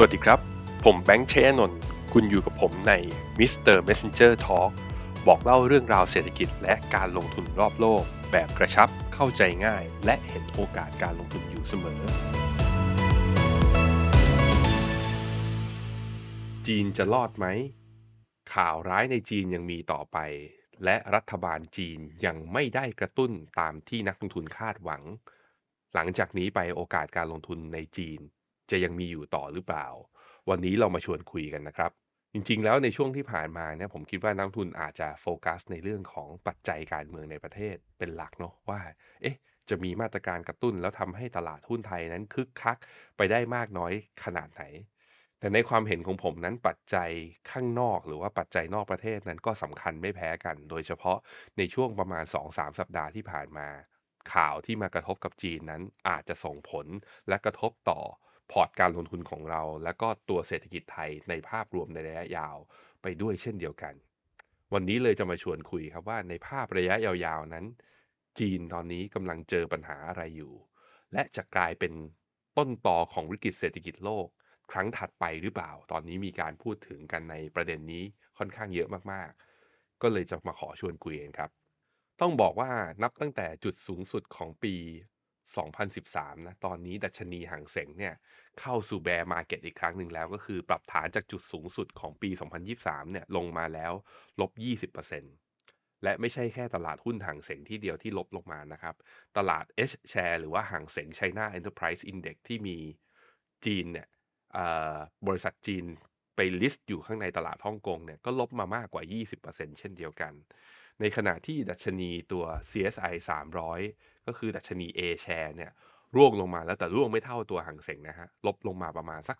สวัสดีครับ ผมแบงค์เชยนนท์คุณอยู่กับผมใน Mr. Messenger Talk บอกเล่าเรื่องราวเศรษฐกิจและการลงทุนรอบโลก แบบกระชับเข้าใจง่าย และเห็นโอกาสการลงทุนอยู่เสมอ จีนจะรอดไหม ข่าวร้ายในจีนยังมีต่อไป และรัฐบาลจีนยังไม่ได้กระตุ้นตามที่นักลงทุนคาดหวัง หลังจากนี้ไปโอกาสการลงทุนในจีน จะยังมีอยู่ต่อหรือเปล่า วันนี้เรามาชวนคุยกันนะครับ จริงๆ แล้วในช่วงที่ผ่านมาเนี่ยผมคิดว่านักทุนอาจจะโฟกัสในเรื่องของปัจจัยการเมืองในประเทศเป็นหลักเนาะว่า เอ๊ะจะมีมาตรการกระตุ้นแล้วทำให้ตลาดหุ้นไทยนั้นคึกคักไปได้มากน้อยขนาดไหน แต่ในความเห็นของผมนั้นปัจจัยข้างนอกหรือว่าปัจจัยนอกประเทศนั้นก็สำคัญไม่แพ้กัน โดยเฉพาะในช่วงประมาณ 2-3 สัปดาห์ที่ผ่านมา ข่าวที่มากระทบกับจีนนั้นอาจจะส่งผลและกระทบต่อ พอร์ตการลงทุนของเรา และก็ตัวเศรษฐกิจไทยในภาพรวมในระยะยาวไปด้วยเช่นเดียวกัน วันนี้เลยจะมาชวนคุยครับว่าในภาพระยะยาวๆนั้น จีนตอนนี้กำลังเจอปัญหาอะไรอยู่ และจะกลายเป็นต้นต่อของวิกฤตเศรษฐกิจโลก ครั้งถัดไปหรือเปล่า ตอนนี้มีการพูดถึงกันในประเด็นนี้ค่อนข้างเยอะมากๆ ก็เลยจะมาขอชวนคุยกันครับ ต้องบอกว่านับตั้งแต่จุดสูงสุดของปี 2013 นะ ตอนนี้ดัชนีห่างเสงเนี่ยเข้าสู่แบร์มาเก็ตอีกครั้งหนึ่งแล้ว ก็คือปรับฐานจากจุดสูงสุดของปี 2023 เนี่ยลงมาแล้วลบ 20%และไม่ใช่แค่ตลาดหุ้นห่างเสงที่เดียวที่ลบลงมานะครับ ตลาด H share หรือว่าห่างเสง China Enterprise Index ที่มีจีนเนี่ยบริษัทจีนไปลิสต์อยู่ข้างในตลาดฮ่องกงเนี่ยก็ลบมามากกว่า 20%เช่นเดียวกัน ในขณะที่ดัชนีตัว CSI 300 ก็คือดัชนี A share เนี่ยร่วงลงมาแล้วแต่ร่วงไม่เท่าตัวหางเสงนะฮะลบลงมาประมาณสัก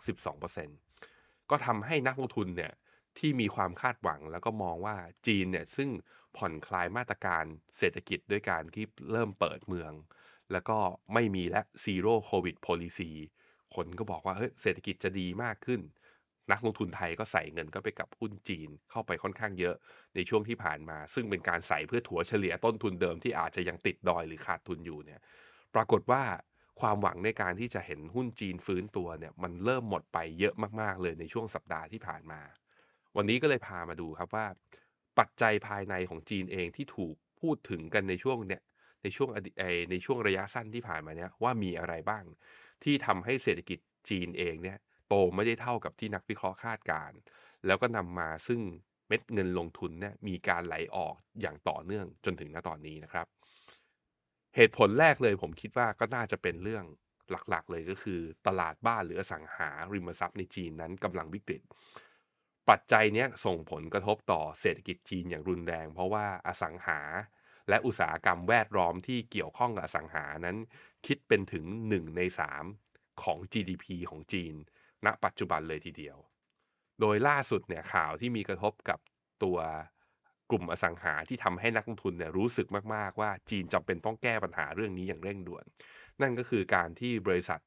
12%ก็ทำให้นักลงทุนเนี่ยที่มีความคาดหวังแล้วก็มองว่าจีนเนี่ยซึ่งผ่อนคลายมาตรการเศรษฐกิจด้วยการที่เริ่มเปิดเมือง แล้วก็ไม่มีและ zero covid policy คนก็บอกว่าเฮ้ยเศรษฐกิจจะดีมากขึ้น นักลงทุนไทยก็ใส่เงินก็ไปกับหุ้นจีนเข้าไปค่อนข้างเยอะในช่วงที่ผ่านมา ซึ่งเป็นการใส่เพื่อถัวเฉลี่ยต้นทุนเดิมที่อาจจะยังติดดอยหรือขาดทุนอยู่เนี่ยปรากฏว่าความหวังในการที่จะเห็นหุ้นจีนฟื้นตัวเนี่ยมันเริ่มหมดไปเยอะมากๆเลยในช่วงสัปดาห์ที่ผ่านมา วันนี้ก็เลยพามาดูครับว่า ปัจจัยภายในของจีนเองที่ถูกพูดถึงกันในช่วงเนี่ยในช่วงในช่วงระยะสั้นที่ผ่านมาเนี่ยว่ามีอะไรบ้าง ที่ทำให้เศรษฐกิจจีนเองเนี่ย โตไม่ได้เท่ากับที่นักวิเคราะห์คาดการณ์แล้วก็นำมาซึ่งเม็ดเงินลงทุนเนี่ยมีการไหลออกอย่างต่อเนื่องจนถึงณตอนนี้นะครับ เหตุผลแรกเลยผมคิดว่าก็น่าจะเป็นเรื่องหลักๆ เลยก็คือ ตลาดบ้านหรืออสังหาริมทรัพย์ในจีนนั้นกำลังวิกฤต ปัจจัยนี้ส่งผลกระทบต่อเศรษฐกิจจีนอย่างรุนแรง เพราะว่าอสังหาและอุตสาหกรรมแวดล้อมที่เกี่ยวข้องกับอสังหานั้น คิดเป็นถึง 1 ใน 3 ของ GDP ของจีน ณปัจจุบันเลยทีเดียว โดยล่าสุดเนี่ยข่าวที่มีกระทบกับตัวกลุ่มอสังหาที่ทำให้นักลงทุนเนี่ยรู้สึกมาก ๆ ว่าจีนจำเป็นต้องแก้ปัญหาเรื่องนี้อย่างเร่งด่วน นั่นก็คือการที่บริษัท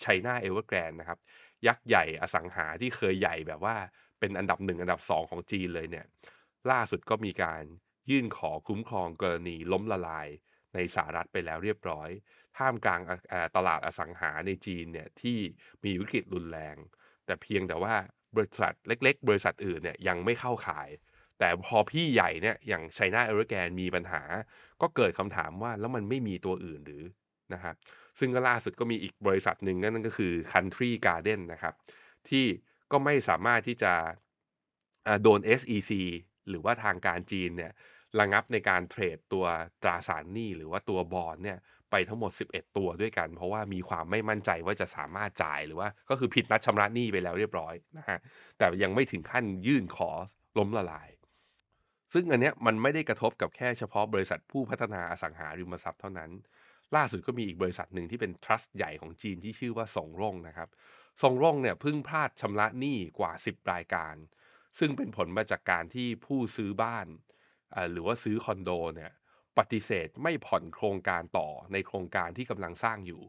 China Evergrande นะครับ ยักษ์ใหญ่อสังหาที่เคยใหญ่แบบว่าเป็นอันดับหนึ่งอันดับสองของจีนเลยเนี่ยล่าสุดก็มีการยื่นขอคุ้มครองกรณีล้มละลายในสหรัฐไปแล้วเรียบร้อย ท่ามกลางตลาดอสังหาในจีนเนี่ยที่มีวิกฤตรุนแรง แต่เพียงแต่ว่าบริษัทเล็ก ๆ บริษัทอื่นเนี่ยยังไม่เข้าข่าย แต่พอพี่ใหญ่เนี่ยอย่าง China Evergrande มีปัญหา ก็เกิดคำถามว่าแล้วมันไม่มีตัวอื่นหรือนะครับซึ่งก็ล่าสุดก็มีอีกบริษัทหนึ่งนั่นก็คือ Country Garden นะครับที่ก็ไม่สามารถที่จะโดน SEC หรือว่าทางการจีนเนี่ยระงับในการเทรดตัวตราสารหนี้หรือว่าตัวบอลเนี่ย ไปทั้งหมด 11 ตัวด้วยกัน เพราะว่ามีความไม่มั่นใจว่าจะสามารถจ่ายหรือว่าก็คือผิดนัดชำระหนี้ไปแล้วเรียบร้อยนะฮะแต่ยังไม่ถึงขั้นยื่นขอล้มละลาย ซึ่งอันเนี้ยมันไม่ได้กระทบกับแค่เฉพาะบริษัทผู้พัฒนาอสังหาริมทรัพย์เท่านั้น ล่าสุดก็มีอีกบริษัทหนึ่งที่เป็นทรัสต์ใหญ่ของจีนที่ชื่อว่าสงร่งนะครับสงร่งเนี่ยเพิ่งพลาดชำระหนี้กว่า 10 รายการ ซึ่งเป็นผลมาจากการที่ผู้ซื้อบ้านหรือว่าซื้อคอนโดเนี่ย ปฏิเสธไม่ผ่อนโครงการต่อในโครงการที่กำลังสร้างอยู่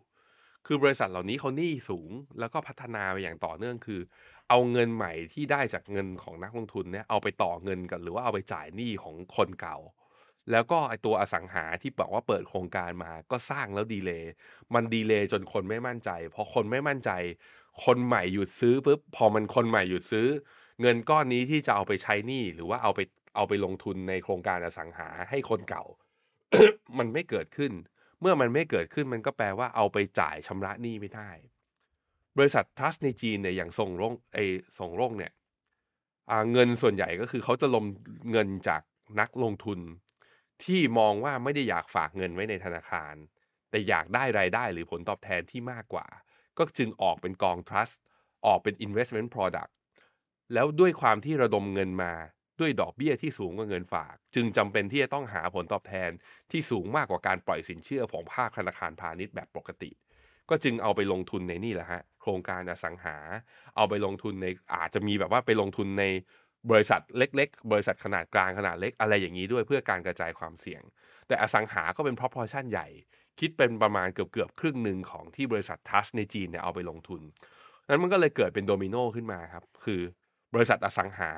คือบริษัทเหล่านี้เขาหนี้สูงแล้วก็พัฒนาไปอย่างต่อเนื่องคือ เอาเงินใหม่ที่ได้จากเงินของนักลงทุนเนี่ยเอาไปต่อเงินกัน หรือว่าเอาไปจ่ายหนี้ของคนเก่า แล้วก็ไอตัวอสังหาที่บอกว่าเปิดโครงการมาก็สร้างแล้วดีเลย์มันดีเลย์จนคนไม่มั่นใจพอคนไม่มั่นใจ คนใหม่หยุดซื้อปุ๊บพอมันคนใหม่หยุดซื้อ เงินก้อนนี้ที่จะเอาไปใช้หนี้หรือว่าเอาไปเอาไปลงทุนในโครงการอสังหาให้คนเก่า มันไม่เกิดขึ้น เมื่อมันไม่เกิดขึ้นมันก็แปลว่าเอาไปจ่ายชำระหนี้ไม่ได้ บริษัท trust ในจีนเนี่ยอย่างส่งร่งไอส่งร่งเนี่ยเงินส่วนใหญ่ก็คือเขาจะลงเงินจากนักลงทุน ที่มองว่าไม่ได้อยากฝากเงินไว้ในธนาคาร แต่อยากได้รายได้หรือผลตอบแทนที่มากกว่า ก็จึงออกเป็นกอง trust ออกเป็น investment product แล้วด้วยความที่ระดมเงินมา ด้วยดอกเบี้ยที่สูงกว่าเงินฝาก จึงจำเป็นที่จะต้องหาผลตอบแทนที่สูงมากกว่าการปล่อยสินเชื่อของภาคธนาคารพาณิชย์แบบปกติ ก็จึงเอาไปลงทุนในนี่แหละฮะโครงการอสังหา เอาไปลงทุนในอาจจะมีแบบว่าไปลงทุนในบริษัทเล็ก ๆ บริษัทขนาดกลางขนาดเล็กอะไรอย่างนี้ด้วยเพื่อการกระจายความเสี่ยง แต่อสังหาก็เป็น proportion ใหญ่ คิดเป็นประมาณเกือบเกือบครึ่งหนึ่งของที่บริษัททัสในจีนเนี่ยเอาไปลงทุนนั้นมันก็เลยเกิดเป็นโดมิโนขึ้นมาครับคือบริษัทอสังหา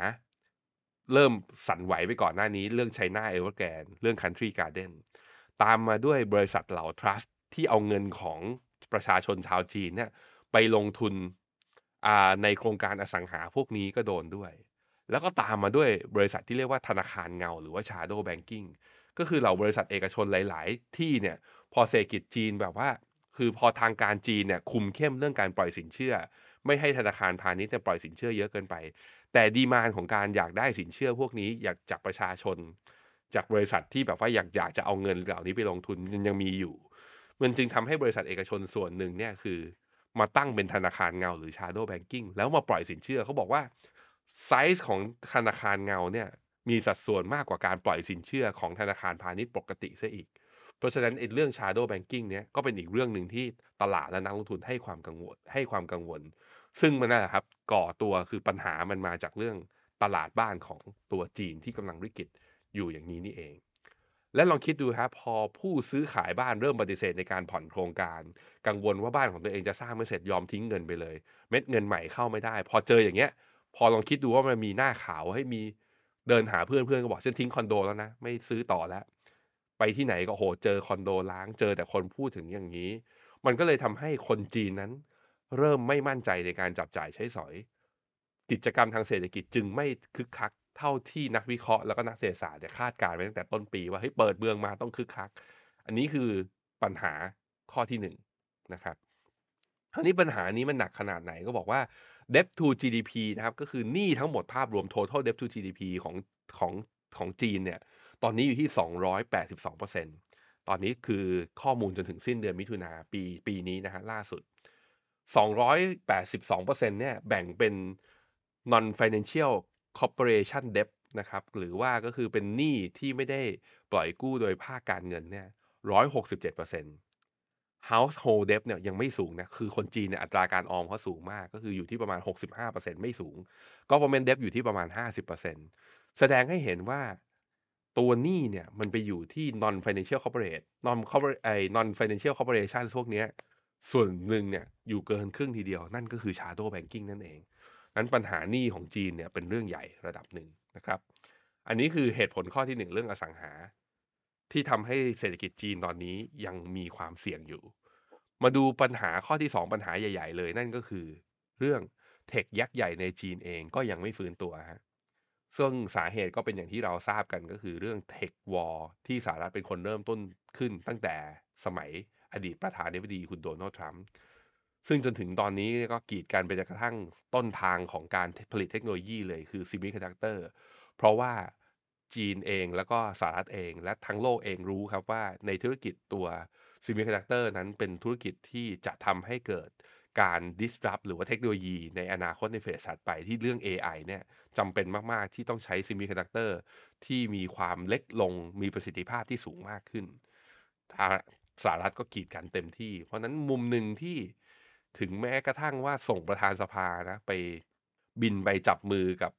เริ่มสั่นไหวไปก่อนหน้านี้เรื่อง China Evergrande เรื่อง Country Garden ตามมาด้วยบริษัทเหล่า trust ที่เอาเงินของประชาชนชาวจีนเนี่ยไปลงทุนอ่าในโครงการอสังหาพวกนี้ก็โดนด้วย แล้วก็ตามมาด้วยบริษัทที่เรียกว่าธนาคารเงา หรือว่า shadow banking ก็คือเหล่าบริษัทเอกชนหลาย ๆ ที่เนี่ยพอเศรษฐกิจจีนแบบว่า คือพอทางการจีนเนี่ยคุมเข้มเรื่องการปล่อยสินเชื่อ ไม่ให้ธนาคารพาณิชย์เนี่ยปล่อยสินเชื่อเยอะเกินไป แต่ดีมานของการอยากได้สินเชื่อพวกนี้อยากจากประชาชน จากบริษัทที่แบบว่าอยากอยากจะเอาเงินเหล่านี้ไปลงทุนยังยังมีอยู่ มันจึงทำให้บริษัทเอกชนส่วนหนึ่งเนี่ยคือ มาตั้งเป็นธนาคารเงาหรือ shadow banking แล้วมาปล่อยสินเชื่อเขาบอกว่าไซส์ของธนาคารเงาเนี่ยมีสัดส่วนมากกว่าการปล่อยสินเชื่อของธนาคารพาณิชย์ปกติซะอีก เพราะฉะนั้นเรื่อง shadow banking เนี่ยก็เป็นอีกเรื่องหนึ่งที่ตลาดและนักลงทุนให้ความกังวลให้ความกังวล ซึ่งมันนั่นแหละครับ ก่อตัวคือปัญหามันมาจากเรื่องตลาดบ้านของตัวจีนที่กำลังวิกฤตอยู่อย่างนี้นี่เอง และลองคิดดูครับพอผู้ซื้อขายบ้านเริ่มปฏิเสธในการผ่อนโครงการ กังวลว่าบ้านของตัวเองจะสร้างไม่เสร็จยอมทิ้งเงินไปเลย เม็ดเงินใหม่เข้าไม่ได้ พอเจออย่างเงี้ย พอลองคิดดูว่ามันมีหน้าข่าวให้มีเดินหาเพื่อนเพื่อนก็บอกฉันทิ้งคอนโดแล้วนะไม่ซื้อต่อแล้วไปที่ไหนก็โหเจอคอนโดร้างเจอแต่คนพูดถึงอย่างนี้ มันก็เลยทำให้คนจีนนั้น เริ่มไม่มั่นใจในการจับจ่ายใช้สอย กิจกรรมทางเศรษฐกิจจึงไม่คึกคักเท่าที่นักวิเคราะห์แล้วก็นักเศรษฐศาสตร์เนี่ยคาดการณ์ไว้ตั้งแต่ต้นปีว่าเฮ้ยเปิดเมืองมาต้องคึกคัก อันนี้คือปัญหาข้อที่หนึ่งนะครับคราวนี้ปัญหานี้มันหนักขนาดไหนก็บอกว่า debt to GDP นะครับก็คือหนี้ทั้งหมดภาพรวม total debt to GDP ของของของจีนเนี่ยตอนนี้อยู่ที่ 282%ตอนนี้คือข้อมูลจนถึงสิ้นเดือนมิถุนาปีปีนี้นะฮะล่าสุด 282%เนี่ยแบ่งเป็น non financial corporation debt นะครับ หรือว่าก็คือเป็นหนี้ที่ไม่ได้ปล่อยกู้โดยภาคการเงินเนี่ย167% household debt เนี่ยยังไม่สูงนะ คือคนจีนเนี่ยอัตราการออมเขาสูงมาก ก็คืออยู่ที่ประมาณ 65%ไม่สูง government debt อยู่ที่ประมาณ 50%แสดงให้เห็นว่าตัวหนี้เนี่ยมันไปอยู่ที่ non financial corporate non corporate ไอ non financial corporation พวกเนี้ย ส่วนหนึ่งเนี่ยอยู่เกินครึ่งทีเดียว นั่นก็คือ shadow banking นั่นเอง นั้นปัญหาหนี้ของจีนเนี่ยเป็นเรื่องใหญ่ระดับหนึ่งนะครับ อันนี้คือเหตุผลข้อที่หนึ่งเรื่องอสังหา ที่ทำให้เศรษฐกิจจีนตอนนี้ยังมีความเสี่ยงอยู่ มาดูปัญหาข้อที่สองปัญหาใหญ่ ๆ เลย นั่นก็คือ เรื่องเทคยักษ์ใหญ่ในจีนเองก็ยังไม่ฟื้นตัวฮะซึ่งสาเหตุก็เป็นอย่างที่เราทราบกันก็คือเรื่อง tech war ที่สหรัฐเป็นคนเริ่มต้นขึ้นตั้งแต่สมัย อดีตประธานาธิบดีคุณโดนัลด์ทรัมป์ซึ่งจนถึงตอนนี้ก็กีดกันไปจนกระทั่งต้นทางของการผลิตเทคโนโลยีเลยคือ semiconductor เพราะว่าจีนเองแล้วก็สหรัฐเอง และทั้งโลกเองรู้ครับว่าในธุรกิจตัว semiconductor นั้นเป็นธุรกิจที่จะทำให้เกิดการ disrupt หรือว่าเทคโนโลยีในอนาคตใน phase ถัดไปที่เรื่อง AI เนี่ยจำเป็นมาก ๆ ที่ต้องใช้ semiconductor ที่มีความเล็กลงมีประสิทธิภาพที่สูงมากขึ้น สหรัฐก็กีดกันเต็มที่ เพราะนั้นมุมหนึ่งที่ถึงแม้กระทั่งว่าส่งประธานสภานะไปบินไปจับมือกับ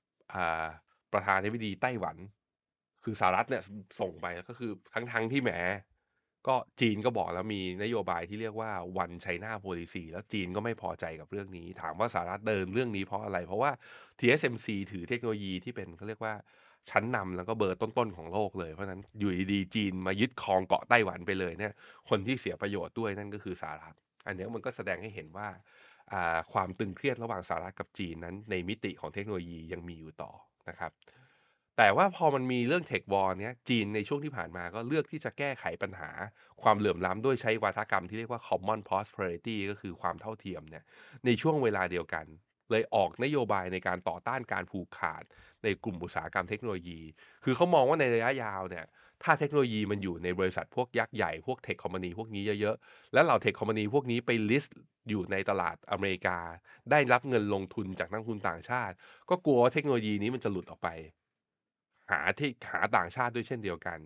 ประธานาธิบดีไต้หวัน คือสหรัฐเนี่ยส่งไปก็คือทั้งทั้งที่แหมก็จีนก็บอกแล้วมีนโยบายที่เรียกว่า one China policy แล้วจีนก็ไม่พอใจกับเรื่องนี้ ถามว่าสหรัฐเดินเรื่องนี้เพราะอะไร เพราะว่า TSMC ถือเทคโนโลยีที่เป็นเขาเรียกว่า ชั้นนำแล้วก็เบอร์ต้นๆของโลกเลยเพราะฉะนั้นอยู่ดีจีนมายึดครองเกาะไต้หวันไปเลยเนี่ยคนที่เสียประโยชน์ด้วยนั่นก็คือสหรัฐอันนี้มันก็แสดงให้เห็นว่าความตึงเครียดระหว่างสหรัฐกับจีนนั้น ในมิติของเทคโนโลยียังมีอยู่ต่อนะครับ แต่ว่าพอมันมีเรื่อง Tech War เนี้ยจีนในช่วงที่ผ่านมาก็เลือกที่จะแก้ไขปัญหา ความเหลื่อมล้ำด้วยใช้วาทกรรมที่เรียกว่า Common Prosperity ก็คือความเท่าเทียมเนี่ยในช่วงเวลาเดียวกัน เลยออกนโยบายในการต่อต้านการผูกขาดในกลุ่มอุตสาหกรรมเทคโนโลยี คือเขามองว่าในระยะยาวเนี่ย ถ้าเทคโนโลยีมันอยู่ในบริษัทพวกยักษ์ใหญ่ พวก tech company พวกนี้เยอะๆ แล้วเหล่า tech company พวกนี้ไป list อยู่ในตลาดอเมริกา ได้รับเงินลงทุนจากนักลงทุนต่างชาติ ก็กลัวว่าเทคโนโลยีนี้มันจะหลุดออกไป หาที่หาต่างชาติด้วยเช่นเดียวกัน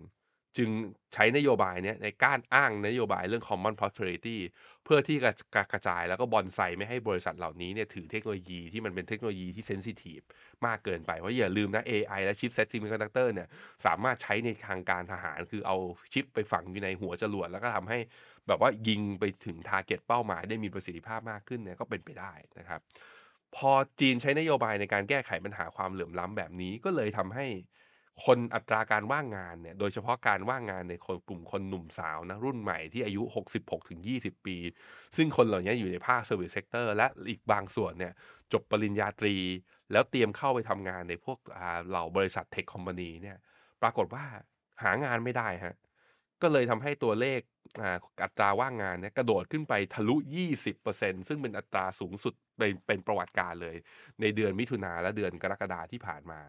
จึงใช้นโยบายเนี้ยในการอ้างนโยบายเรื่อง common prosperity เพื่อที่จะกระจายแล้วก็บอนไซไม่ให้บริษัทเหล่านี้เนี่ยถือเทคโนโลยีที่มันเป็นเทคโนโลยีที่ sensitive มากเกินไป เพราะอย่าลืมนะ AI และ chipset semiconductor เนี่ยสามารถใช้ในทางการทหาร คือเอาชิปไปฝังอยู่ในหัวจรวด แล้วก็ทำให้แบบว่ายิงไปถึง target เป้าหมายได้มีประสิทธิภาพมากขึ้นเนี่ยก็เป็นไปได้นะครับ พอจีนใช้นโยบายในการแก้ไขปัญหาความเหลื่อมล้ำแบบนี้ก็เลยทำให้ คนอัตราการว่างงานเนี่ย โดยเฉพาะการว่างงานในคนกลุ่มคนหนุ่มสาวนะรุ่นใหม่ที่อายุ 66-20 ปี ซึ่งคนเหล่านี้อยู่ในภาค Service Sector และอีกบางส่วนเนี่ย จบปริญญาตรี แล้วเตรียมเข้าไปทำงานในพวกอ่าเหล่าบริษัทเทคคอมพานีเนี่ย ปรากฏว่าหางานไม่ได้ฮะ ก็เลยทำให้ตัวเลขอ่าอัตราว่างงานเนี่ยกระโดดขึ้นไปทะลุ 20%ซึ่งเป็นอัตราสูงสุดเป็นเป็นประวัติการเลย ในเดือนมิถุนาและเดือนกรกฎาที่ผ่านมา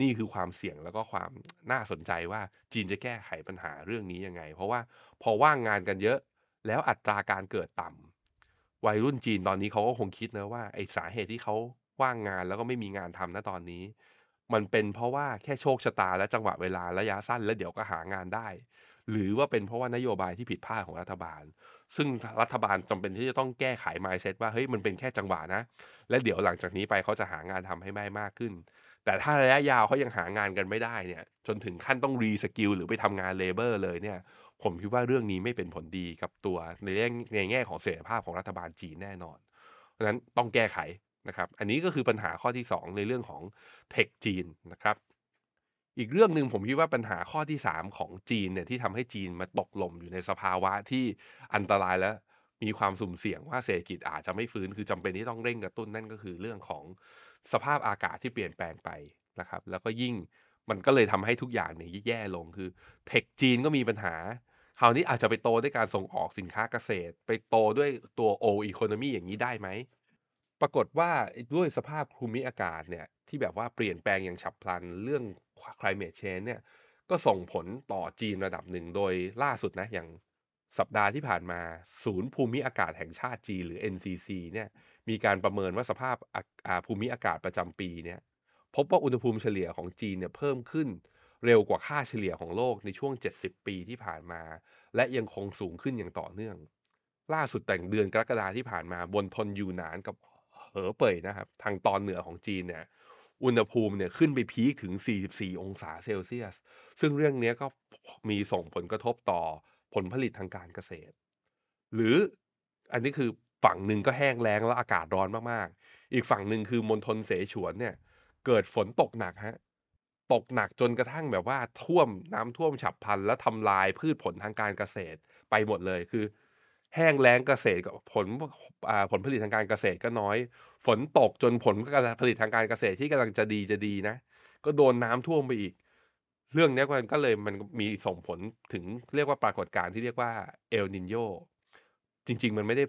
นี่คือความเสี่ยงแล้วก็ความน่าสนใจว่าจีนจะแก้ไขปัญหาเรื่องนี้ยังไง เพราะว่าพอว่างงานกันเยอะ แล้วอัตราการเกิดต่ำวัยรุ่นจีนตอนนี้เขาก็คงคิดนะว่าไอสาเหตุที่เขาว่างงานแล้วก็ไม่มีงานทำณตอนนี้ มันเป็นเพราะว่าแค่โชคชะตาและจังหวะเวลาระยะสั้นแล้วเดี๋ยวก็หางานได้ หรือว่าเป็นเพราะว่านโยบายที่ผิดพลาดของรัฐบาล ซึ่งรัฐบาลจำเป็นที่จะต้องแก้ไข mindset ว่าเฮ้ยมันเป็นแค่จังหวะนะ และเดี๋ยวหลังจากนี้ไปเขาจะหางานทำให้ได้มากขึ้น แต่ถ้าระยะยาวเขายังหางานกันไม่ได้เนี่ย จนถึงขั้นต้องรีสกิลหรือไปทำงานเลเบอร์เลยเนี่ย ผมคิดว่าเรื่องนี้ไม่เป็นผลดีกับตัวในแง่ในแง่ของเสถียรภาพของรัฐบาลจีนแน่นอน เพราะฉะนั้นต้องแก้ไขนะครับ อันนี้ก็คือปัญหาข้อที่ 2 ในเรื่องของเทคจีนนะครับ อีกเรื่องหนึ่งผมคิดว่าปัญหาข้อที่ 3 ของจีนเนี่ยที่ทำให้จีนมาตกหล่มอยู่ในสภาวะที่อันตรายและมีความสุ่มเสี่ยงว่าเศรษฐกิจอาจจะไม่ฟื้นคือจำเป็นที่ต้องเร่งกระตุ้นนั่นก็คือเรื่องของ สภาพอากาศที่เปลี่ยนแปลงไปนะครับ แล้วก็ยิ่งมันก็เลยทำให้ทุกอย่างเนี่ยแย่ลงคือเทคจีนก็มีปัญหา คราวนี้อาจจะไปโตด้วยการส่งออกสินค้าเกษตร ไปโตด้วยตัวโออีโคโนมีอย่างนี้ได้ไหม ปรากฏว่าด้วยสภาพภูมิอากาศเนี่ยที่แบบว่าเปลี่ยนแปลงอย่างฉับพลันเรื่อง climate change เนี่ยก็ส่งผลต่อจีนระดับหนึ่งโดยล่าสุดนะอย่างสัปดาห์ที่ผ่านมา ศูนย์ภูมิอากาศแห่งชาติจีนหรือ NCC เนี่ย มีการประเมินว่าสภาพภูมิอากาศประจำปีเนี่ยพบว่าอุณหภูมิเฉลี่ยของจีนเนี่ยเพิ่มขึ้นเร็วกว่าค่าเฉลี่ยของโลกในช่วง 70 ปีที่ผ่านมา และยังคงสูงขึ้นอย่างต่อเนื่อง ล่าสุดแต่งเดือนกรกฎาที่ผ่านมาบนทนยูนานกับเหอเป่ยนะครับ ทางตอนเหนือของจีนเนี่ยอุณหภูมิเนี่ยขึ้นไปพีคถึง 44 องศาเซลเซียส ซึ่งเรื่องนี้ก็มีส่งผลกระทบต่อผลผลิตทางการเกษตร หรืออันนี้คือ ฝั่งหนึ่งก็แห้งแล้งแล้วอากาศร้อนมากๆ อีกฝั่งหนึ่งคือมณฑลเสฉวนเนี่ย เกิดฝนตกหนักฮะ ตกหนักจนกระทั่งแบบว่าท่วมน้ำท่วมฉับพลัน และทำลายพืชผลทางการเกษตรไปหมดเลยคือ แห้งแล้งเกษตรกับผลผลผลิตทางการเกษตรก็น้อย ฝนตกจนผลผลิตทางการเกษตรที่กำลังจะดีจะดีนะ ก็โดนน้ำท่วมไปอีก เรื่องนี้มันก็เลยมันมีส่งผลถึงเรียกว่าปรากฏการณ์ที่เรียกว่าเอลนินโยจริง ๆ มันไม่ได้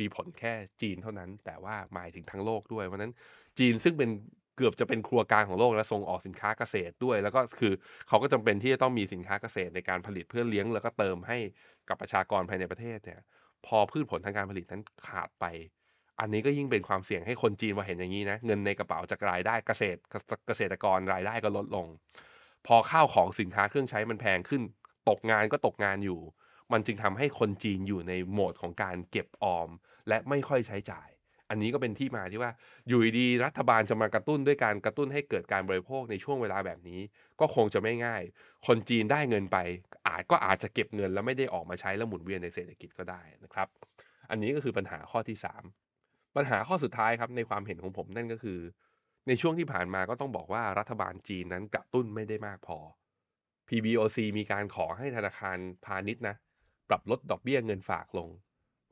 มีผลแค่จีนเท่านั้น แต่ว่าหมายถึงทั้งโลกด้วยเพราะนั้นจีนซึ่งเป็นเกือบจะเป็นครัวกลางของโลกและส่งออกสินค้าเกษตรด้วย แล้วก็คือเขาก็จำเป็นที่จะต้องมีสินค้าเกษตรในการผลิตเพื่อเลี้ยง แล้วก็เติมให้กับประชากรภายในประเทศเนี่ยพอพืชผลทางการผลิตนั้นขาดไป อันนี้ก็ยิ่งเป็นความเสี่ยงให้คนจีนมาเห็นอย่างนี้นะ เงินในกระเป๋าจากรายได้เกษตรเกษตรกรรายได้ก็ลดลง พอข้าวของสินค้าเครื่องใช้มันแพงขึ้น ตกงานก็ตกงานอยู่ มันจึงทำให้คนจีนอยู่ในโหมดของการเก็บออม และไม่ค่อยใช้จ่าย อันนี้ก็เป็นที่มาที่ว่าอยู่ดีรัฐบาลจะมากระตุ้นด้วยการกระตุ้นให้เกิดการบริโภคในช่วงเวลาแบบนี้ ก็คงจะไม่ง่าย คนจีนได้เงินไป อาจก็อาจจะเก็บเงินแล้วไม่ได้ออกมาใช้แล้วหมุนเวียนในเศรษฐกิจก็ได้นะครับ อันนี้ก็คือปัญหาข้อที่ 3 ปัญหาข้อสุดท้ายครับในความเห็นของผมนั่นก็คือ ในช่วงที่ผ่านมาก็ต้องบอกว่ารัฐบาลจีนนั้นกระตุ้นไม่ได้มากพอ PBOC มีการขอให้ธนาคารพาณิชย์นะ ปรับลดดอกเบี้ยเงินฝากลง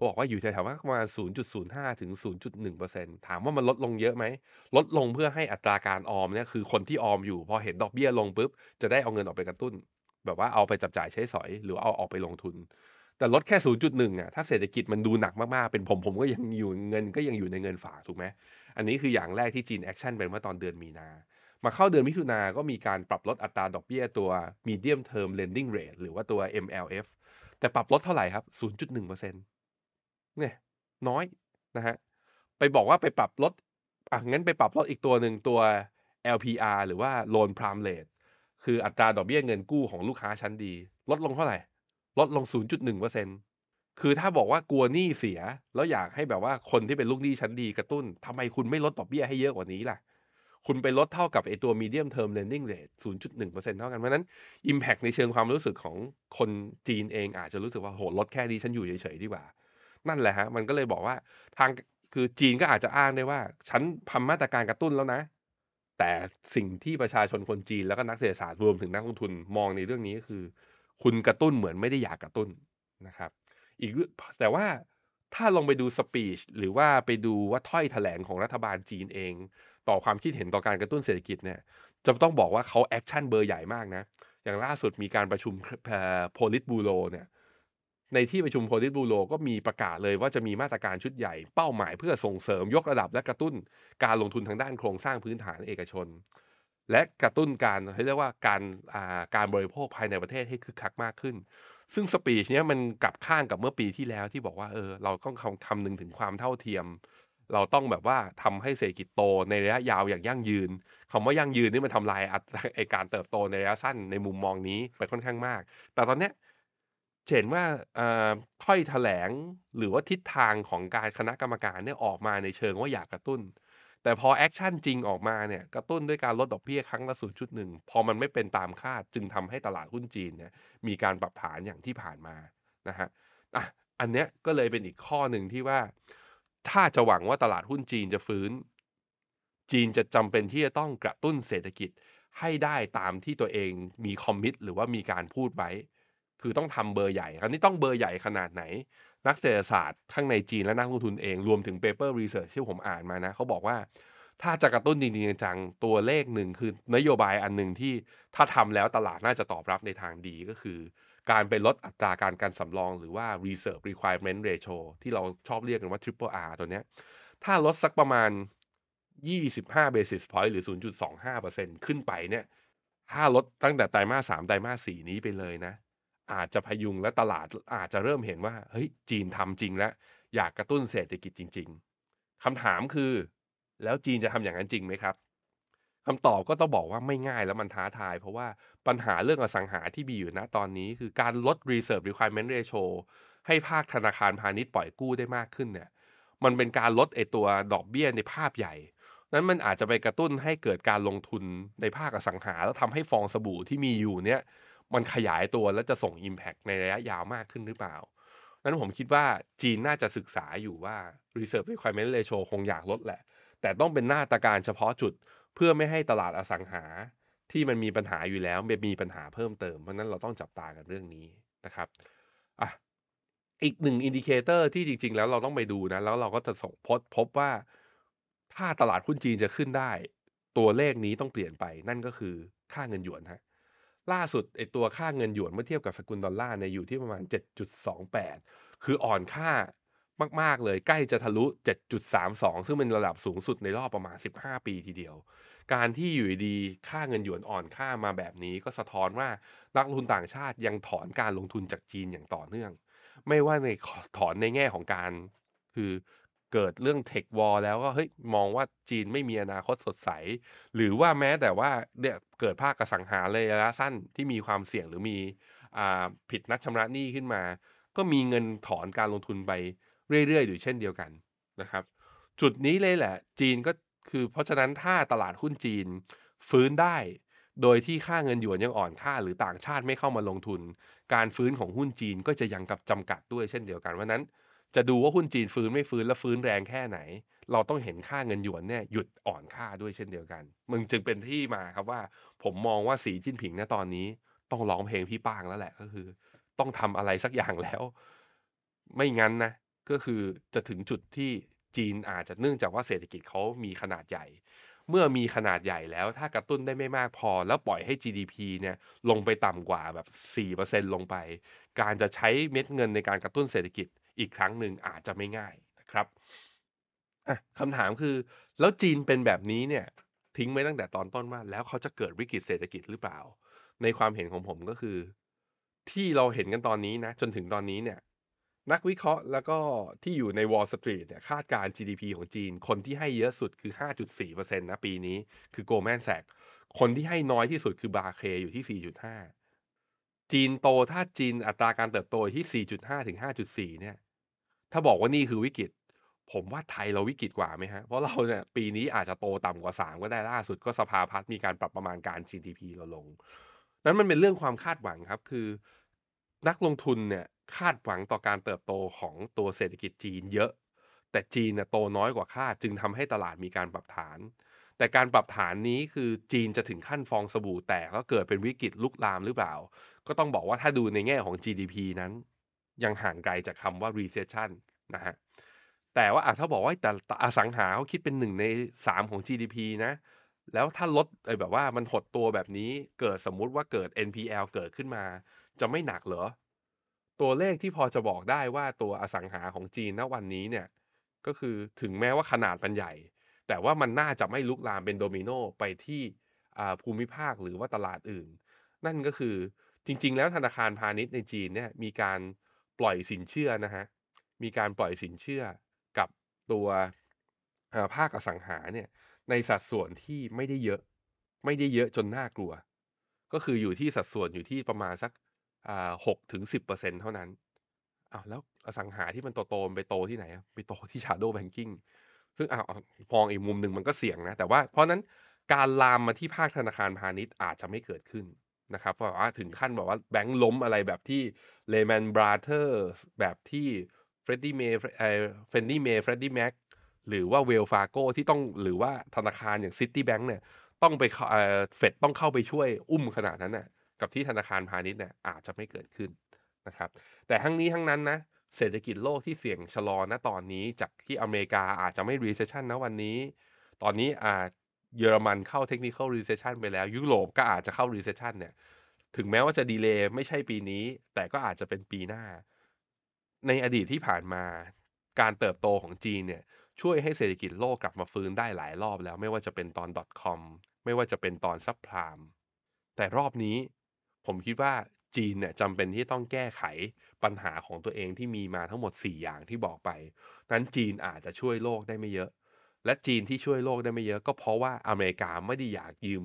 บอกว่าอยู่แถวๆว่าประมาณ 0.05 ถึง 0.1%ถามว่ามันลดลงเยอะไหม ลดลงเพื่อให้อัตราการออมเนี่ยคือคนที่ออมอยู่ พอเห็นดอกเบี้ยลงปุ๊บ จะได้เอาเงินออกไปกระตุ้น แบบว่าเอาไปจับจ่ายใช้สอย หรือเอาออกไปลงทุน แต่ลดแค่ 0.1อะถ้าเศรษฐกิจมันดูหนักมากๆ เป็นผมผมก็ยังอยู่เงินก็ยังอยู่ในเงินฝากถูกไหม อันนี้คืออย่างแรกที่จีนแอกชันไปเมื่อตอนเดือนมีนา มาเข้าเดือนมิถุนาก็มีการปรับลดอัตราดอกเบี้ยตัว Medium Term Lending Rate หรือว่าตัว MLF แต่ปรับลดเท่าไหร่ครับ 0.1%เนี่ย น้อยนะครับไปบอกว่าไปปรับลดอะงั้นไปปรับลดอีกตัวหนึ่งตัว LPR หรือว่า Loan Prime Rate คืออัตราดอกเบี้ยเงินกู้ของลูกค้าชั้นดี ลดลงเท่าไหร่ ลดลง 0.1%คือถ้าบอกว่ากลัวหนี้เสีย แล้วอยากให้แบบว่าคนที่เป็นลูกหนี้ชั้นดีกระตุ้นทำไมคุณไม่ลดดอกเบี้ยให้เยอะกว่านี้ล่ะ คุณไปลดเท่ากับไอตัว Medium Term Lending Rate 0.1%เท่ากันเพราะนั้นอิมแพกในเชิงความรู้สึกของคนจีนเองอาจจะรู้สึกว่าโอ้โฮลดแค่นี้ฉันอยู่เฉยๆดีกว่า นั่นแหละครับมันก็เลยบอกว่าทางคือจีนก็อาจจะอ้างได้ว่า ฉันทำมาตรการกระตุ้นแล้วนะ แต่สิ่งที่ประชาชนคนจีนแล้วก็นักเศรษฐศาสตร์รวมถึงนักลงทุนมองในเรื่องนี้ก็คือ คุณกระตุ้นเหมือนไม่ได้อยากกระตุ้นนะครับ อีกแต่ว่าถ้าลองไปดูสปีชหรือว่าไปดูว่าถ้อยแถลงของรัฐบาลจีนเอง ต่อความคิดเห็นต่อการกระตุ้นเศรษฐกิจเนี่ยจะต้องบอกว่าเขาแอกชันเบอร์ใหญ่มากนะ อย่างล่าสุดมีการประชุมเอ่อ Politburo เนี่ยในที่ประชุม Politburo ก็มีประกาศเลยว่าจะมีมาตรการชุดใหญ่เป้าหมายเพื่อส่งเสริมยกระดับและกระตุ้นการลงทุนทางด้านโครงสร้างพื้นฐานเอกชน และกระตุ้นการเขาเรียกว่าการาการบริโภคภายในประเทศให้คึกคักมากขึ้น ซึ่งสปีชเนี้ยมันกลับข้างกับเมื่อปีที่แล้วที่บอกว่าเออเราต้องคำคำนึงถึงความเท่าเทียม เราต้องแบบว่าทำให้เศรษฐกิจโตในระยะยาวอย่างยั่งยืนคำว่ายั่งยืนนี่มันทำลายไอการเติบโตในระยะสั้นในมุมมองนี้ไปค่อนข้างมาก แต่ตอนเนี้ยเห็นว่าถ้อยแถลงหรือว่าทิศทางของการคณะกรรมการเนี่ยออกมาในเชิงว่าอยากกระตุ้น แต่พอแอกชันจริงออกมาเนี่ยกระตุ้นด้วยการลดดอกเบี้ยครั้งละ0.1พอมันไม่เป็นตามคาดจึงทำให้ตลาดหุ้นจีนเนี่ยมีการปรับฐานอย่างที่ผ่านมานะครับอะอันเนี้ยก็เลยเป็นอีกข้อหนึ่งที่ว่า ถ้าจะหวังว่าตลาดหุ้นจีนจะฟื้น จีนจะจำเป็นที่จะต้องกระตุ้นเศรษฐกิจให้ได้ตามที่ตัวเองมี commit หรือว่ามีการพูดไว้ คือต้องทำเบอร์ใหญ่ คราวนี้ต้องเบอร์ใหญ่ขนาดไหน นักเศรษฐศาสตร์ข้างในจีนและนักลงทุนเองรวมถึง Paper Research ที่ผมอ่านมานะเขาบอกว่า ถ้าจะกระตุ้นจริงๆจังๆตัวเลขหนึ่งคือนโยบายอันหนึ่งที่ถ้าทำแล้วตลาดน่าจะตอบรับในทางดีก็คือ การไปลดอัตราการกันสำรองหรือว่า Reserve Requirement Ratio ที่เราชอบเรียกกันว่า Triple R ตัวเนี้ย ถ้าลดสักประมาณ 25 basis point หรือ 0.25%ขึ้นไปเนี่ย ถ้าลดตั้งแต่ไตรมาส3ไตรมาส4นี้ไปเลยนะ อาจจะพยุงและตลาดอาจจะเริ่มเห็นว่า เฮ้ย จีนทำจริงแล้ว อยากกระตุ้นเศรษฐกิจจริง ๆคำถามคือ แล้วจีนจะทำอย่างนั้นจริงไหมครับ คำตอบก็ต้องบอกว่าไม่ง่ายแล้วมันท้าทาย เพราะว่าปัญหาเรื่องอสังหาที่มีอยู่ณตอนนี้ คือการลด Reserve Requirement Ratio ให้ภาคธนาคารพาณิชย์ปล่อยกู้ได้มากขึ้นเนี่ยมันเป็นการลดไอตัวดอกเบี้ยในภาพใหญ่ นั้นมันอาจจะไปกระตุ้นให้เกิดการลงทุนในภาคอสังหา แล้วทำให้ฟองสบู่ที่มีอยู่เนี่ยมันขยายตัวและจะส่งอิมแพกในระยะยาวมากขึ้นหรือเปล่านั้นผมคิดว่าจีนน่าจะศึกษาอยู่ว่า Reserve Requirement Ratio คงอยากลดแหละ แต่ต้องเป็นมาตรการเฉพาะจุด เพื่อไม่ให้ตลาดอสังหาที่มันมีปัญหาอยู่แล้วมีปัญหาเพิ่มเติม เพราะนั้นเราต้องจับตากันเรื่องนี้นะครับอะอีกหนึ่ง indicator ที่จริง ๆ แล้วเราต้องไปดูนะ แล้วเราก็จะส่งพบพบว่า ถ้าตลาดหุ้นจีนจะขึ้นได้ ตัวเลขนี้ต้องเปลี่ยนไปนั่นก็คือค่าเงินหยวนครับล่าสุดไอ้ตัวค่าเงินหยวนเมื่อเทียบกับสกุลดอลลาร์เนี่ยอยู่ที่ประมาณ 7.28 คืออ่อนค่า มาก ๆ เลยใกล้จะทะลุ 7.32 ซึ่งเป็นระดับสูงสุดในรอบประมาณ 15 ปีทีเดียว การที่อยู่ดีค่าเงินหยวนอ่อนค่ามาแบบนี้ก็สะท้อนว่านักลงทุนต่างชาติยังถอนการลงทุนจากจีนอย่างต่อเนื่อง ไม่ว่าในถอนในแง่ของการคือเกิดเรื่อง Tech War แล้วก็เฮ้ยมองว่าจีนไม่มีอนาคตสดใส หรือว่าแม้แต่ว่าเนี่ยเกิดภาคอสังหาระยะสั้นที่มีความเสี่ยงหรือมีอ่าผิดนัดชำระหนี้ขึ้นมา ก็มีเงินถอนการลงทุนไป เรื่อยๆ อยู่เช่นเดียวกันนะครับ จุดนี้เลยแหละ จีนก็คือเพราะฉะนั้นถ้าตลาดหุ้นจีนฟื้นได้ โดยที่ค่าเงินหยวนยังอ่อนค่า หรือต่างชาติไม่เข้ามาลงทุน การฟื้นของหุ้นจีนก็จะยังกับจำกัดด้วยเช่นเดียวกันเพราะนั้น จะดูว่าหุ้นจีนฟื้นไม่ฟื้นและฟื้นแรงแค่ไหน เราต้องเห็นค่าเงินหยวนเนี่ยหยุดอ่อนค่าด้วยเช่นเดียวกันมันจึงเป็นที่มาครับว่า ผมมองว่าสีจิ้นผิงณตอนนี้ ต้องร้องเพลงพี่ป้างแล้วแหละก็คือ ต้องทำอะไรสักอย่างแล้ว ไม่งั้นนะ ก็คือจะถึงจุดที่จีนอาจจะเนื่องจากว่าเศรษฐกิจเขามีขนาดใหญ่ เมื่อมีขนาดใหญ่แล้วถ้ากระตุ้นได้ไม่มากพอ แล้วปล่อยให้ GDP เนี่ยลงไปต่ำกว่าแบบ 4%ลงไป การจะใช้เม็ดเงินในการกระตุ้นเศรษฐกิจอีกครั้งหนึ่งอาจจะไม่ง่ายนะครับคำถามคือ แล้วจีนเป็นแบบนี้เนี่ยทิ้งไว้ตั้งแต่ตอนต้นว่าแล้วเขาจะเกิดวิกฤตเศรษฐกิจหรือเปล่า ในความเห็นของผมก็คือ ที่เราเห็นกันตอนนี้นะ จนถึงตอนนี้เนี่ย นักวิเคราะห์แล้วก็ที่อยู่ใน Wall Street เนี่ยคาดการ GDP ของจีน คนที่ให้เยอะสุดคือ 5.4%นะปีนี้ คือ Goldman Sachs คนที่ให้น้อยที่สุดคือบาเคอยู่ที่ 4.5 จีนโตถ้าจีนอัตราการเติบโตที่ 4.5 ถึง 5.4 เนี่ย ถ้าบอกว่านี่คือวิกฤต ผมว่าไทยเราวิกฤตกว่าไหมฮะ เพราะเราเนี่ยปีนี้อาจจะโตต่ำกว่า 3 ก็ได้ล่าสุดก็สภาพัฒน์มีการปรับประมาณการ GDP เราลง นั้นมันเป็นเรื่องความคาดหวังครับคือ นักลงทุนเนี่ย คาดหวังต่อการเติบโตของตัวเศรษฐกิจจีนเยอะ แต่จีนเนี่ยโตน้อยกว่าคาดจึงทำให้ตลาดมีการปรับฐาน แต่การปรับฐานนี้คือจีนจะถึงขั้นฟองสบู่แตกแล้วเกิดเป็นวิกฤตลุกลามหรือเปล่า ก็ต้องบอกว่าถ้าดูในแง่ของ GDP นั้น ยังห่างไกลจากคำว่า recession นะฮะแต่ว่าถ้าบอกว่าแต่อสังหาเขาคิดเป็นหนึ่งในสามของ GDP นะแล้วถ้าลดไอ้แบบว่ามันหดตัวแบบนี้เกิดสมมุติว่าเกิด NPL เกิดขึ้นมา จะไม่หนักเหรอ ตัวเลขที่พอจะบอกได้ว่าตัวอสังหาของจีนณวันนี้เนี่ยก็คือถึงแม้ว่าขนาดมันใหญ่ แต่ว่ามันน่าจะไม่ลุกลามเป็นโดมิโนไปที่ภูมิภาคหรือว่าตลาดอื่น นั่นก็คือจริง ๆ แล้วธนาคารพาณิชย์ในจีนเนี่ยมีการปล่อยสินเชื่อนะฮะมีการปล่อยสินเชื่อกับตัวภาคอสังหาเนี่ยในสัดส่วนที่ไม่ได้เยอะ ไม่ได้เยอะจนน่ากลัว ก็คืออยู่ที่สัดส่วนอยู่ที่ประมาณสัก หกถึงสิบเปอร์เซ็นเท่านั้นอ้าวแล้วอสังหาที่มันโตๆไปโตที่ไหนไปโตที่ shadow banking ซึ่งอ้าวพองอีกมุมหนึ่งมันก็เสี่ยงนะ แต่ว่าเพราะนั้นการลามมาที่ภาคธนาคารพาณิชย์อาจจะไม่เกิดขึ้นนะครับเพราะว่าถึงขั้นบอกว่าแบงค์ล้มอะไรแบบที่ Lehman Brothers แบบที่ Freddie Mae เอ่อ Fannie Mae Freddie Mac หรือว่า Wells Fargo ที่ต้องหรือว่าธนาคารอย่าง Citibank เนี่ยต้องไปเอ่อเฟดต้องเข้าไปช่วยอุ้มขนาดนั้นน่ะ กับที่ธนาคารพาณิชย์เนี่ยอาจจะไม่เกิดขึ้นนะครับ แต่ทั้งนี้ทั้งนั้นนะเศรษฐกิจโลกที่เสี่ยงชะลอณตอนนี้ จากที่อเมริกาอาจจะไม่ recession นะวันนี้ ตอนนี้อาจเยอรมันเข้า technical recession ไปแล้ว ยุโรปก็อาจจะเข้า recession เนี่ยถึงแม้ว่าจะดีเลย์ไม่ใช่ปีนี้ แต่ก็อาจจะเป็นปีหน้า ในอดีตที่ผ่านมาการเติบโตของจีนเนี่ยช่วยให้เศรษฐกิจโลกกลับมาฟื้นได้หลายรอบแล้วไม่ว่าจะเป็นตอน .com ไม่ว่าจะเป็นตอนซับพลามแต่รอบนี้ ผมคิดว่าจีนเนี่ยจำเป็นที่ต้องแก้ไขปัญหาของตัวเองที่มีมาทั้งหมด 4 อย่างที่บอกไป นั้นจีนอาจจะช่วยโลกได้ไม่เยอะ และจีนที่ช่วยโลกได้ไม่เยอะก็เพราะว่าอเมริกาไม่ได้อยากยืม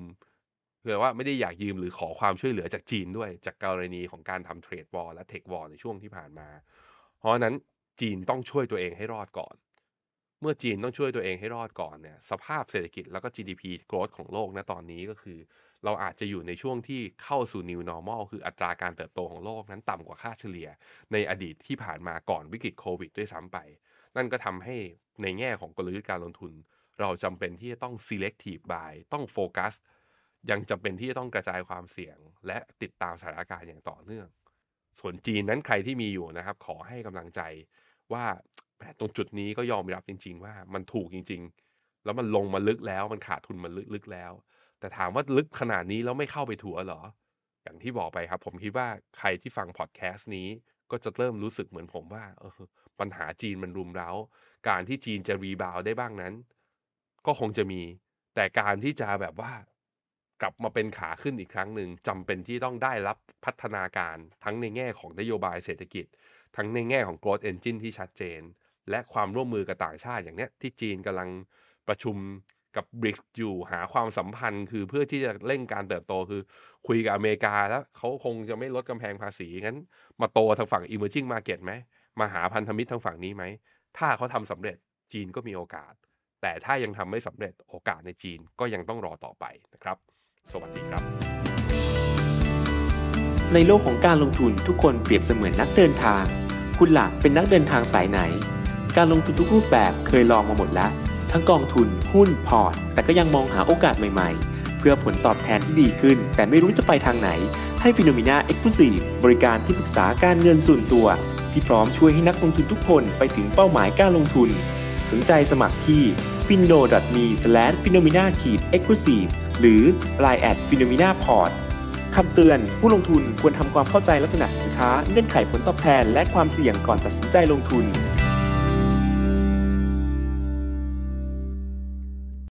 คือว่าไม่ได้อยากยืมหรือขอความช่วยเหลือจากจีนด้วย จากกรณีของการทำเทรดวอลและเทควอลในช่วงที่ผ่านมา เพราะนั้นจีนต้องช่วยตัวเองให้รอดก่อน เมื่อจีนต้องช่วยตัวเองให้รอดก่อนเนี่ย สภาพเศรษฐกิจแล้วก็ GDP growth ของโลกณตอนนี้ก็คือ เราอาจจะอยู่ในช่วงที่เข้าสู่ new normal คืออัตราการเติบโตของโลกนั้นต่ำกว่าค่าเฉลี่ย ในอดีตที่ผ่านมาก่อนวิกฤตโควิดด้วยซ้ำไป นั่นก็ทำให้ในแง่ของกลยุทธ์การลงทุน เราจำเป็นที่จะต้อง selective buy ต้องโฟกัสยังจำเป็นที่จะต้องกระจายความเสี่ยง และติดตามสถานการณ์อย่างต่อเนื่อง ส่วนจีนนั้นใครที่มีอยู่นะครับ ขอให้กำลังใจว่าตรงจุดนี้ก็ยอมรับจริง ๆ ว่ามันถูกจริง ๆ แล้วมันลงมาลึกแล้วมันขาดทุนมันลึกๆแล้ว แต่ถามว่าลึกขนาดนี้แล้วไม่เข้าไปถัวเหรอ อย่างที่บอกไปครับ ผมคิดว่าใครที่ฟังพอดแคสต์นี้ก็จะเริ่มรู้สึกเหมือนผมว่าเออปัญหาจีนมันรุมเร้า การที่จีนจะรีบาวได้บ้างนั้น ก็คงจะมี แต่การที่จะแบบว่ากลับมาเป็นขาขึ้นอีกครั้งหนึ่งจำเป็นที่ต้องได้รับพัฒนาการทั้งในแง่ของนโยบายเศรษฐกิจ ทั้งในแง่ของ growth engine ที่ชัดเจน และความร่วมมือกับต่างชาติอย่างเนี้ยที่จีนกำลังประชุม กับบริกอยู่หาความสัมพันธ์ คือเพื่อที่จะเร่งการเติบโตคือคุยกับอเมริกาแล้วเขาคงจะไม่ลดกำแพงภาษีงั้น มาโตทางฝั่ง emerging market ไหมมาหาพันธมิตรทางฝั่งนี้ไหม ถ้าเขาทำสำเร็จจีนก็มีโอกาส แต่ถ้ายังทำไม่สำเร็จโอกาสในจีนก็ยังต้องรอต่อไปนะครับ สวัสดีครับ ในโลกของการลงทุนทุกคนเปรียบเสมือนนักเดินทาง คุณล่ะเป็นนักเดินทางสายไหน การลงทุนทุกรูปแบบเคยลองมาหมดแล้ว ทั้งกองทุน หุ้น พอร์ต แต่ก็ยังมองหาโอกาสใหม่ๆ เพื่อผลตอบแทนที่ดีขึ้น แต่ไม่รู้จะไปทางไหน ให้ FINNOMENA Exclusiveบริการที่ปรึกษาการเงินส่วนตัว ที่พร้อมช่วยให้นักลงทุนทุกคนไปถึงเป้าหมายการลงทุน สนใจสมัครที่ f i n o m e f i n o m i n a e x c l u s i v e หรือ line at f i n o m i n a p o r t คำเตือนผู้ลงทุนควรทำความเข้าใจลักษณะสินค้า เงื่อนไขผลตอบแทน และความเสี่ยงก่อนตัดสินใจลงทุน